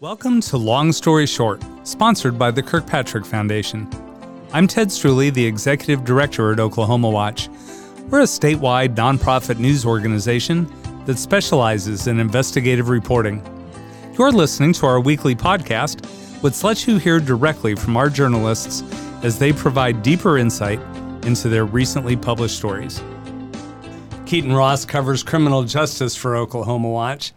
Welcome to Long Story Short, sponsored by the Kirkpatrick Foundation. I'm Ted Streuli, the Executive Director at Oklahoma Watch. We're a statewide nonprofit news organization that specializes in investigative reporting. You're listening to our weekly podcast, which lets you hear directly from our journalists as they provide deeper insight into their recently published stories. Keaton Ross covers criminal justice for Oklahoma Watch.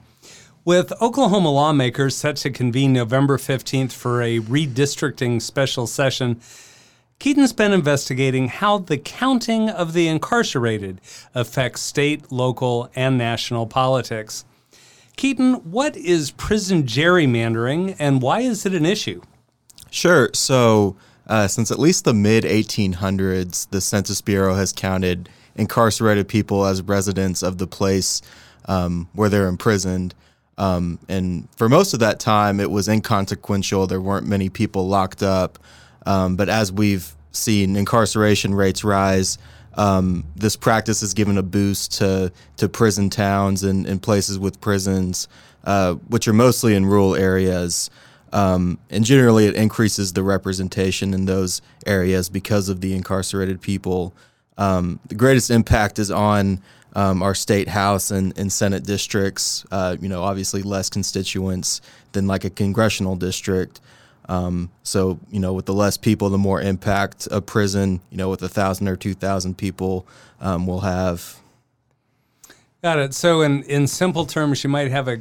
With Oklahoma lawmakers set to convene November 15th for a redistricting special session, Keaton's been investigating how the counting of the incarcerated affects state, local, and national politics. Keaton, what is prison gerrymandering and why is it an issue? Sure. So, uh, since at least the mid 1800s, the Census Bureau has counted incarcerated people as residents of the place um, where they're imprisoned. Um, and for most of that time, it was inconsequential. There weren't many people locked up. Um, but as we've seen incarceration rates rise, um, this practice has given a boost to, to prison towns and, and places with prisons, uh, which are mostly in rural areas. Um, and generally, it increases the representation in those areas because of the incarcerated people. Um, the greatest impact is on um, our state house and, and senate districts. Uh, you know, obviously less constituents than like a congressional district. Um, so you know, with the less people, the more impact a prison. You know, with a thousand or two thousand people, um, will have. Got it. So in in simple terms, you might have a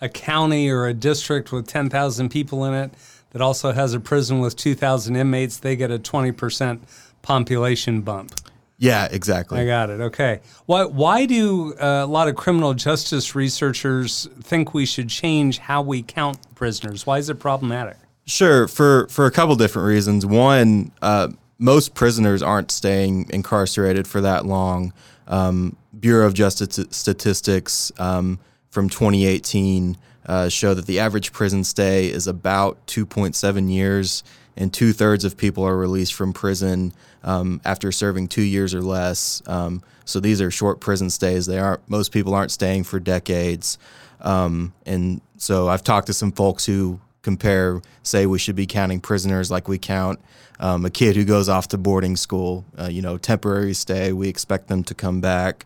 a county or a district with ten thousand people in it that also has a prison with two thousand inmates. They get a twenty percent population bump. Yeah, exactly. I got it. Okay. Why why do uh, a lot of criminal justice researchers think we should change how we count prisoners? Why is it problematic? Sure, for for a couple different reasons. One, uh, most prisoners aren't staying incarcerated for that long. Um, Bureau of Justice Statistics um, from 2018 uh, show that the average prison stay is about 2.7 years, and two thirds of people are released from prison um, after serving two years or less. Um, so these are short prison stays. They aren't. Most people aren't staying for decades. Um, and so I've talked to some folks who compare, say, we should be counting prisoners like we count um, a kid who goes off to boarding school. Uh, you know, temporary stay. We expect them to come back.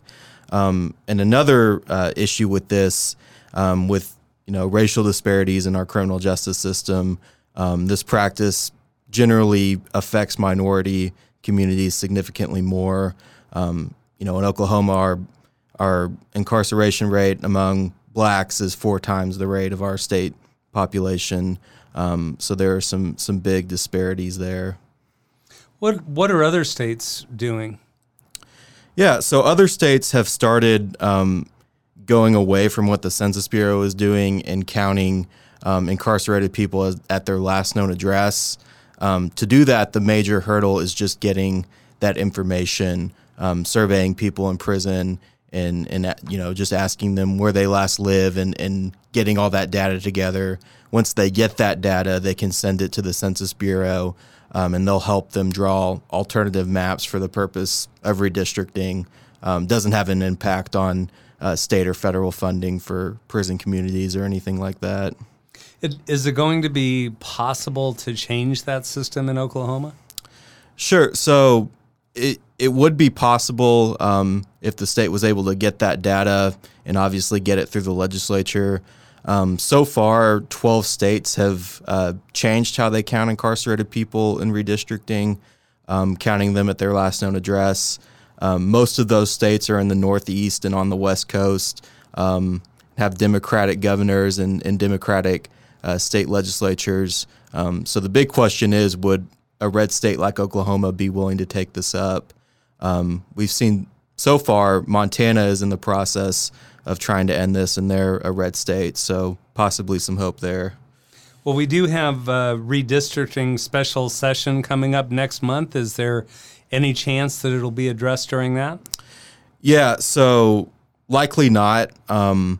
Um, and another uh, issue with this, um, with you know racial disparities in our criminal justice system, this practice generally affects minority communities significantly more. Um, you know, in Oklahoma, our our incarceration rate among blacks is four times the rate of our state population. Um, so there are some some big disparities there. What what are other states doing? Yeah, so other states have started um, going away from what the Census Bureau is doing and counting um, incarcerated people as, at their last known address. Um, to do that, the major hurdle is just getting that information, um, surveying people in prison, and and you know just asking them where they last live, and and getting all that data together. Once they get that data, they can send it to the Census Bureau, um, and they'll help them draw alternative maps for the purpose of redistricting. Um, doesn't have an impact on uh, state or federal funding for prison communities or anything like that. It, is it going to be possible to change that system in Oklahoma? Sure. So it it would be possible um, if the state was able to get that data and obviously get it through the legislature. Um, so far, 12 states have uh, changed how they count incarcerated people in redistricting, um, counting them at their last known address. Um, most of those states are in the Northeast and on the West Coast, um, have Democratic governors and, and Democratic uh, state legislatures. Um, so the big question is would a red state like Oklahoma be willing to take this up? Um, we've seen so far Montana is in the process of trying to end this, and they're a red state, so possibly some hope there. Well, we do have a redistricting special session coming up next month. Is there any chance that it'll be addressed during that? Yeah, so likely not. Um,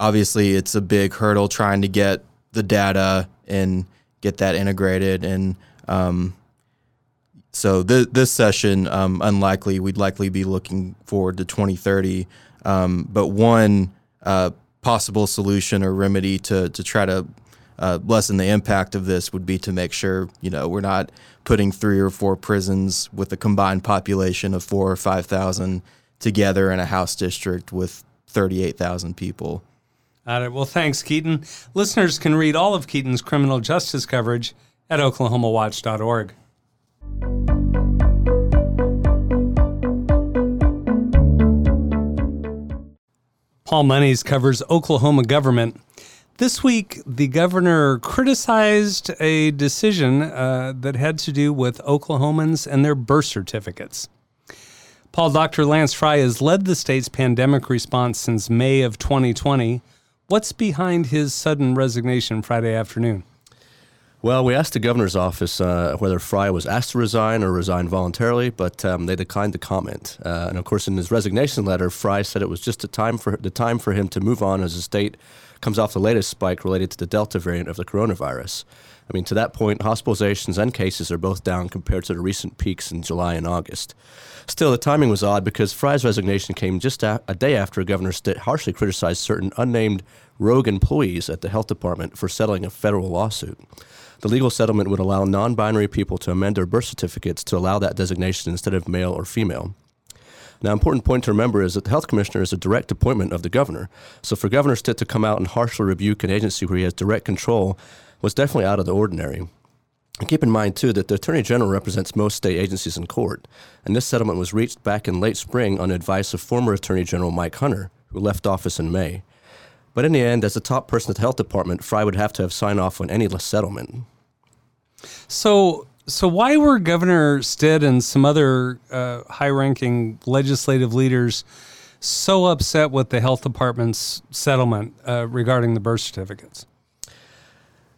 obviously, it's a big hurdle trying to get the data and get that integrated. And um, so th- this session, um, unlikely, we'd likely be looking forward to 2030. Um, but one uh, possible solution or remedy to, to try to uh, lessen the impact of this would be to make sure you know we're not putting three or four prisons with a combined population of four or five thousand together in a house district with thirty eight thousand people. All right. Well, thanks, Keaton. Listeners can read all of Keaton's criminal justice coverage at oklahomawatch.org. Paul Monies covers Oklahoma government. This week, the governor criticized a decision uh, that had to do with Oklahomans and their birth certificates. Paul, Dr. Lance Frye has led the state's pandemic response since May of 2020. What's behind his sudden resignation Friday afternoon? Well, we asked the governor's office uh, whether Frye was asked to resign or resign voluntarily, but um, they declined to comment. Uh, and of course, in his resignation letter, Frye said it was just a time for the time for him to move on as the state comes off the latest spike related to the Delta variant of the coronavirus. I mean, to that point, hospitalizations and cases are both down compared to the recent peaks in July and August. Still, the timing was odd because Frye's resignation came just a, a day after Governor Stitt harshly criticized certain unnamed rogue employees at the health department for settling a federal lawsuit. The legal settlement would allow non binary people to amend their birth certificates to allow that designation instead of male or female. Now, an important point to remember is that the health commissioner is a direct appointment of the governor. So, for Governor Stitt to come out and harshly rebuke an agency where he has direct control was definitely out of the ordinary. And keep in mind, too, that the Attorney General represents most state agencies in court, and this settlement was reached back in late spring on advice of former Attorney General Mike Hunter, who left office in May. But in the end, as the top person at the health department, Frye would have to have sign off on any settlement. So, so why were Governor Stitt and some other uh, high-ranking legislative leaders so upset with the health department's settlement uh, regarding the birth certificates?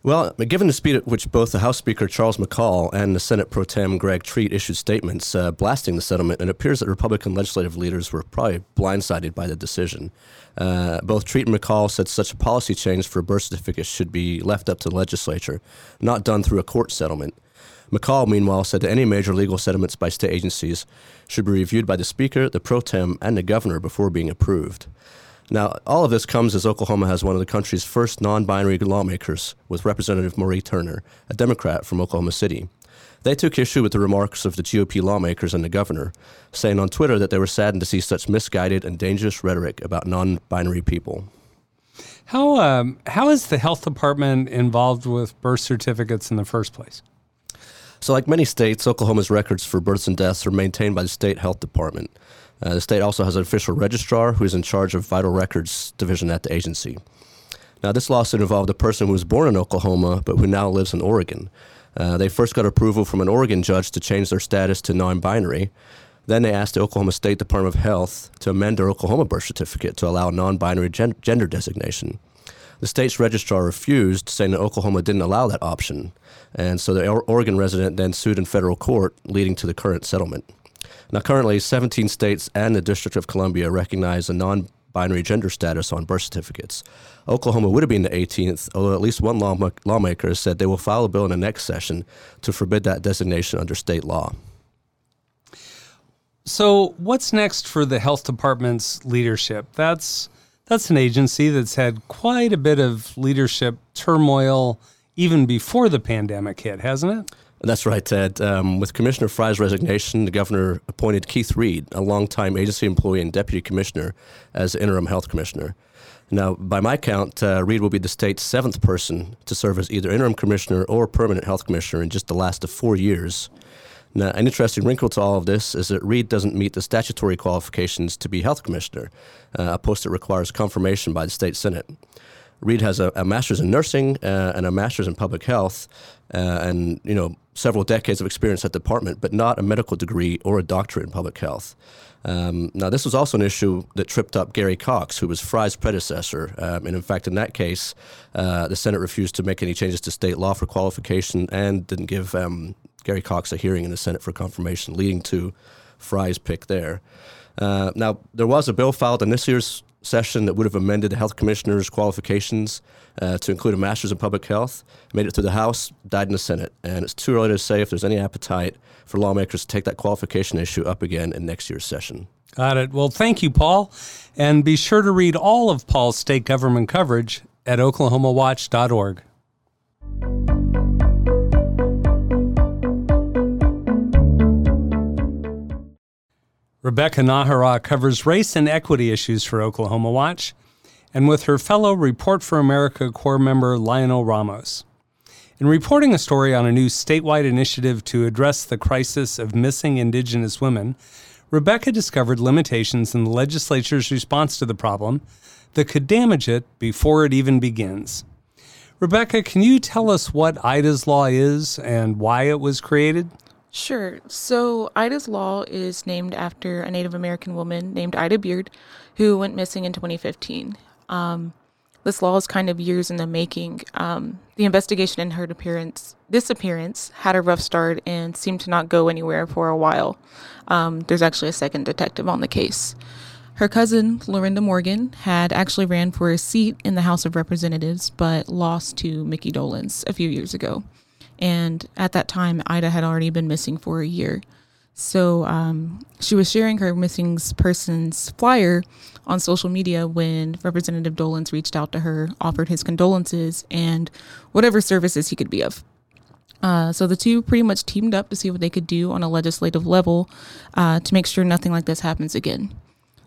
Well, given the speed at which both the House Speaker Charles McCall and the Senate Pro Tem Greg Treat issued statements uh, blasting the settlement, it appears that Republican legislative leaders were probably blindsided by the decision. Uh, both Treat and McCall said such a policy change for birth certificates should be left up to the legislature, not done through a court settlement. McCall, meanwhile, said that any major legal settlements by state agencies should be reviewed by the Speaker, the Pro Tem, and the Governor before being approved. Now, all of this comes as Oklahoma has one of the country's first non binary lawmakers, with Representative Mauree Turner, a Democrat from Oklahoma City. They took issue with the remarks of the GOP lawmakers and the governor, saying on Twitter that they were saddened to see such misguided and dangerous rhetoric about non binary people. How, um, how is the health department involved with birth certificates in the first place? So, like many states, Oklahoma's records for births and deaths are maintained by the state health department. Uh, the state also has an official registrar who is in charge of vital records division at the agency. Now, this lawsuit involved a person who was born in Oklahoma but who now lives in Oregon. Uh, they first got approval from an Oregon judge to change their status to non binary. Then they asked the Oklahoma State Department of Health to amend their Oklahoma birth certificate to allow non binary gen- gender designation. The state's registrar refused, saying that Oklahoma didn't allow that option. And so the Oregon resident then sued in federal court, leading to the current settlement. Now, currently, 17 states and the District of Columbia recognize a non binary gender status on birth certificates. Oklahoma would have been the 18th, although at least one law- lawmaker said they will file a bill in the next session to forbid that designation under state law. So, what's next for the health department's leadership? That's that's an agency that's had quite a bit of leadership turmoil even before the pandemic hit, hasn't it? That's right, Ted. Um, with Commissioner Frye's resignation, the governor appointed Keith Reed, a longtime agency employee and deputy commissioner, as interim health commissioner. Now, by my count, uh, Reed will be the state's seventh person to serve as either interim commissioner or permanent health commissioner in just the last of four years. Now, an interesting wrinkle to all of this is that Reed doesn't meet the statutory qualifications to be health commissioner, uh, a post that requires confirmation by the state senate. Reed has a, a master's in nursing uh, and a master's in public health, uh, and you know several decades of experience at the department, but not a medical degree or a doctorate in public health. Um, now, this was also an issue that tripped up Gary Cox, who was Frye's predecessor. Um, and in fact, in that case, uh, the Senate refused to make any changes to state law for qualification and didn't give um, Gary Cox a hearing in the Senate for confirmation, leading to Frye's pick there. Uh, now, there was a bill filed in this year's session that would have amended the health commissioner's qualifications uh, to include a master's in public health. Made it through the House, died in the Senate, and it's too early to say if there's any appetite for lawmakers to take that qualification issue up again in next year's session. Got it. Well, thank you, Paul, and be sure to read all of Paul's state government coverage at oklahomawatch.org. Rebecca Najera covers race and equity issues for Oklahoma Watch, and with her fellow Report for America Corps member Lionel Ramos. In reporting a story on a new statewide initiative to address the crisis of missing Indigenous women, Rebecca discovered limitations in the legislature's response to the problem that could damage it before it even begins. Rebecca, can you tell us what Ida's Law is and why it was created? Sure. So, Ida's Law is named after a Native American woman named Ida Beard who went missing in 2015. Um, this law is kind of years in the making. Um, the investigation in her appearance, disappearance had a rough start and seemed to not go anywhere for a while. Um, there's actually a second detective on the case. Her cousin, Lorinda Morgan, had actually ran for a seat in the House of Representatives, but lost to Mickey Dollens a few years ago. And at that time, Ida had already been missing for a year. So um, she was sharing her missing persons flyer on social media when Representative Dollens reached out to her, offered his condolences, and whatever services he could be of. Uh, so the two pretty much teamed up to see what they could do on a legislative level uh, to make sure nothing like this happens again.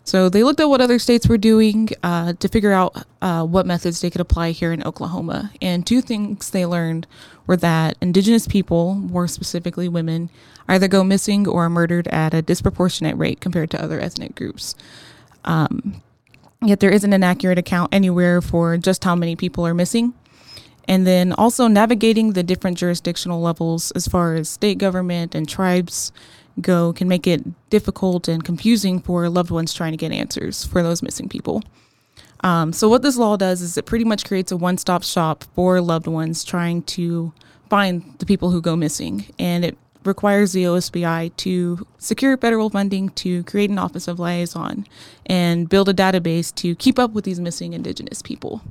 So they looked at what other states were doing uh, to figure out uh, what methods they could apply here in Oklahoma. And two things they learned were that indigenous people, more specifically women, either go missing or are murdered at a disproportionate rate compared to other ethnic groups. Um, yet there isn't an accurate account anywhere for just how many people are missing. And then also navigating the different jurisdictional levels as far as state government and tribes go can make it difficult and confusing for loved ones trying to get answers for those missing people. Um, so, what this law does is it pretty much creates a one stop shop for loved ones trying to find the people who go missing. And it requires the OSBI to secure federal funding to create an Office of Liaison and build a database to keep up with these missing Indigenous people.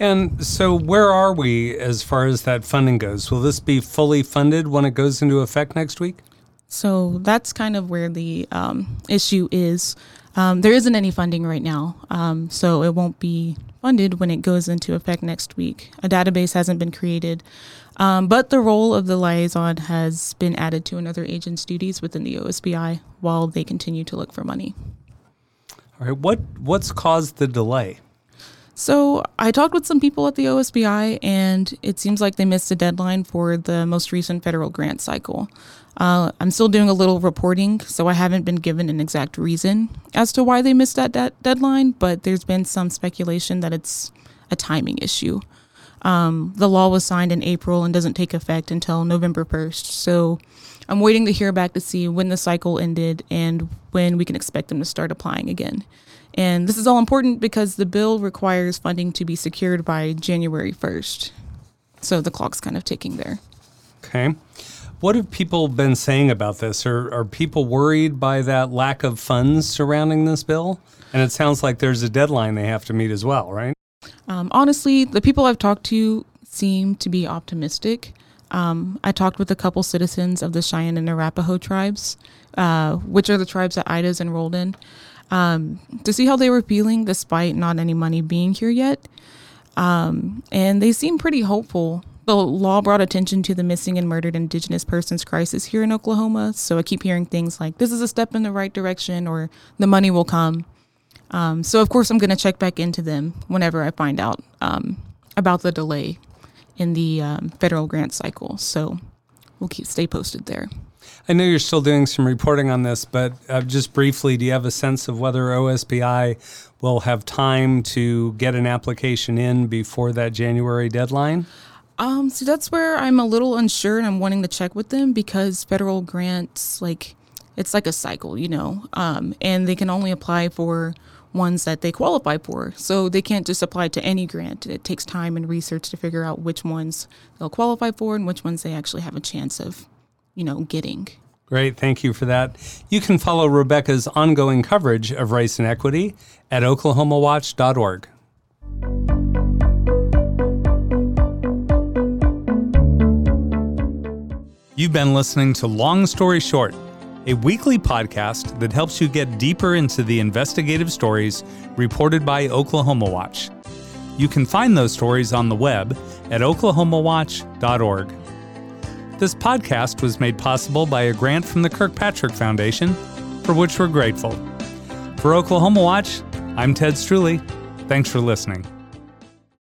And so, where are we as far as that funding goes? Will this be fully funded when it goes into effect next week? So that's kind of where the um, issue is. Um, there isn't any funding right now, um, so it won't be funded when it goes into effect next week. A database hasn't been created, um, but the role of the liaison has been added to another agent's duties within the OSBI while they continue to look for money. All right, what what's caused the delay? So I talked with some people at the OSBI, and it seems like they missed the deadline for the most recent federal grant cycle. Uh, I'm still doing a little reporting, so I haven't been given an exact reason as to why they missed that de- deadline, but there's been some speculation that it's a timing issue. Um, the law was signed in April and doesn't take effect until November 1st, so I'm waiting to hear back to see when the cycle ended and when we can expect them to start applying again. And this is all important because the bill requires funding to be secured by January 1st. So the clock's kind of ticking there. Okay. What have people been saying about this? Are, are people worried by that lack of funds surrounding this bill? And it sounds like there's a deadline they have to meet as well, right? Um, honestly, the people I've talked to seem to be optimistic. Um, I talked with a couple citizens of the Cheyenne and Arapaho tribes, uh, which are the tribes that Ida's enrolled in, um, to see how they were feeling despite not any money being here yet. Um, and they seem pretty hopeful the law brought attention to the missing and murdered Indigenous persons crisis here in Oklahoma. So I keep hearing things like, this is a step in the right direction or the money will come. Um, so, of course, I'm going to check back into them whenever I find out um, about the delay in the um, federal grant cycle. So we'll keep stay posted there. I know you're still doing some reporting on this, but uh, just briefly, do you have a sense of whether OSBI will have time to get an application in before that January deadline? Um, so that's where I'm a little unsure and I'm wanting to check with them because federal grants, like, it's like a cycle, you know, um, and they can only apply for ones that they qualify for. So they can't just apply to any grant. It takes time and research to figure out which ones they'll qualify for and which ones they actually have a chance of, you know, getting. Great, thank you for that. You can follow Rebecca's ongoing coverage of race and equity at oklahomawatch.org. You've been listening to Long Story Short, a weekly podcast that helps you get deeper into the investigative stories reported by Oklahoma Watch. You can find those stories on the web at oklahomawatch.org. This podcast was made possible by a grant from the Kirkpatrick Foundation, for which we're grateful. For Oklahoma Watch, I'm Ted Streuli. Thanks for listening.